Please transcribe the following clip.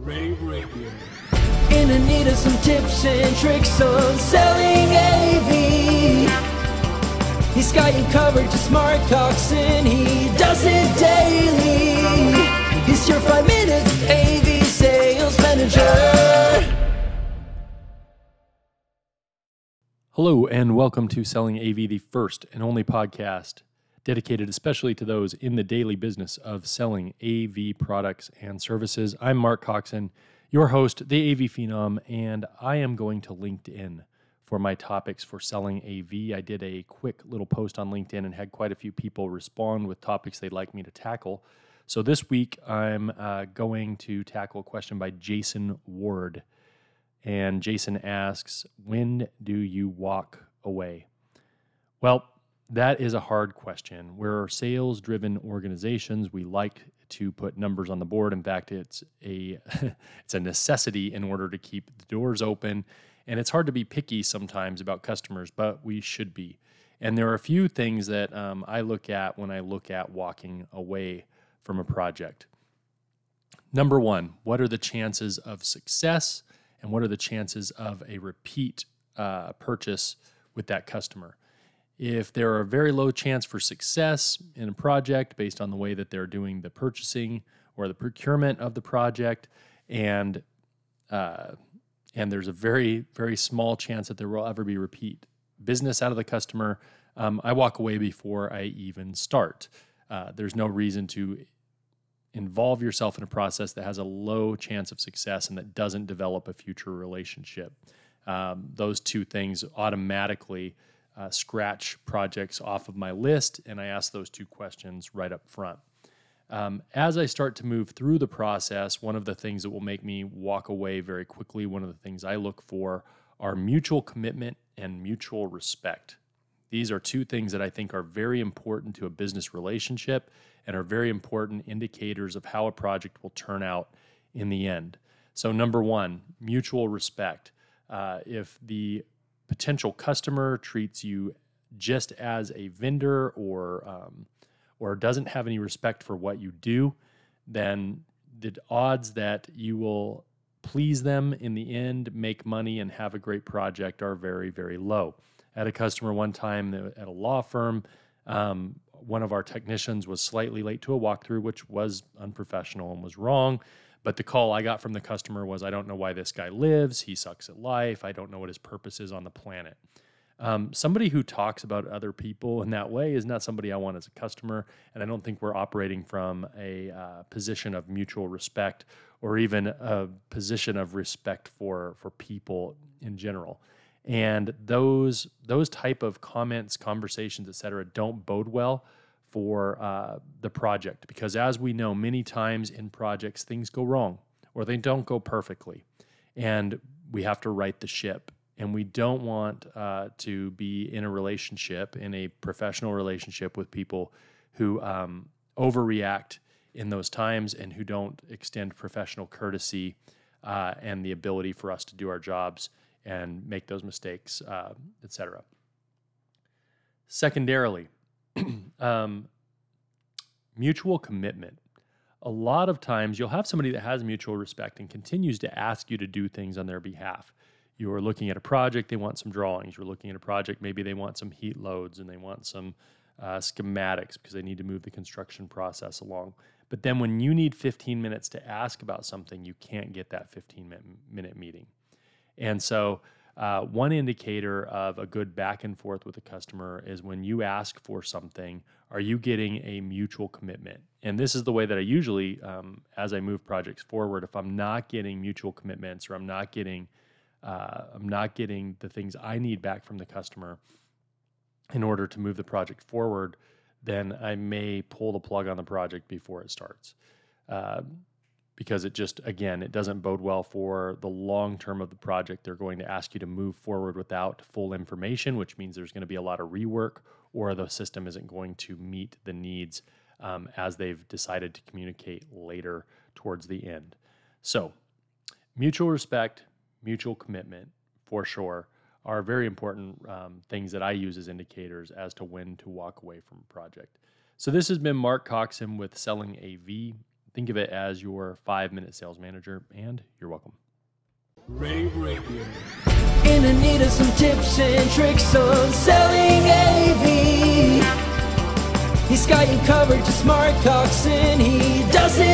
Rave Radio. In the need of some tips and tricks on selling AV. He's got you covered, just smart talks, and he does it daily. He's your five minutes AV sales manager. Hello, and welcome to Selling AV, the first and only podcast dedicated especially to those in the daily business of selling AV products and services. I'm Mark Coxon, your host, the AV Phenom, and I am going to LinkedIn for my topics for selling AV. I did a quick little post on LinkedIn and had quite a few people respond with topics they'd like me to tackle. So this week, I'm uh, going to tackle a question by Jason Ward. And Jason asks, When do you walk away? Well, that is a hard question. We're sales driven organizations. We like to put numbers on the board. In fact, it's a it's a necessity in order to keep the doors open. And it's hard to be picky sometimes about customers, but we should be. And there are a few things that um, I look at when I look at walking away from a project. Number one, what are the chances of success, and what are the chances of a repeat uh, purchase with that customer? If there are a very low chance for success in a project based on the way that they're doing the purchasing or the procurement of the project, and uh, and there's a very very small chance that there will ever be repeat business out of the customer, um, I walk away before I even start. Uh, there's no reason to involve yourself in a process that has a low chance of success and that doesn't develop a future relationship. Um, those two things automatically uh, scratch projects off of my list, and I ask those two questions right up front. Um, as I start to move through the process, one of the things that will make me walk away very quickly, one of the things I look for are mutual commitment and mutual respect. These are two things that I think are very important to a business relationship and are very important indicators of how a project will turn out in the end. So, number one, mutual respect. Uh, if the potential customer treats you just as a vendor or um, or doesn't have any respect for what you do, then the odds that you will please them in the end, make money, and have a great project are very, very low. I had a customer one time at a law firm. Um, one of our technicians was slightly late to a walkthrough, which was unprofessional and was wrong. But the call I got from the customer was, I don't know why this guy lives. He sucks at life. I don't know what his purpose is on the planet. Um, somebody who talks about other people in that way is not somebody I want as a customer. And I don't think we're operating from a uh, position of mutual respect or even a position of respect for, for people in general. And those, those type of comments, conversations, et cetera, don't bode well for uh, the project. Because as we know many times in projects things go wrong or they don't go perfectly. And we have to right the ship. And we don't want uh, to be in a relationship in a professional relationship with people who um, overreact in those times and who don't extend professional courtesy uh, and the ability for us to do our jobs and make those mistakes uh, etc secondarily um, mutual commitment. A lot of times you'll have somebody that has mutual respect and continues to ask you to do things on their behalf. You are looking at a project, they want some drawings. You're looking at a project, maybe they want some heat loads and they want some uh, schematics because they need to move the construction process along. But then when you need 15 minutes to ask about something, you can't get that 15 minute meeting. And so uh, one indicator of a good back and forth with a customer is when you ask for something, are you getting a mutual commitment? And this is the way that I usually, um, as I move projects forward, if I'm not getting mutual commitments or I'm not getting, uh, I'm not getting the things I need back from the customer in order to move the project forward, then I may pull the plug on the project before it starts. Uh, because it just again it doesn't bode well for the long term of the project. They're going to ask you to move forward without full information which means there's going to be a lot of rework or the system isn't going to meet the needs um, as they've decided to communicate later towards the end. So mutual respect mutual commitment for sure are very important um, things that i use as indicators as to when to walk away from a project. So this has been mark coxon with selling av Think of it as your five minute sales manager, and you're welcome. Rave Radio. In the need of some tips and tricks on selling AV. He's got you covered, just smart talks, and he does it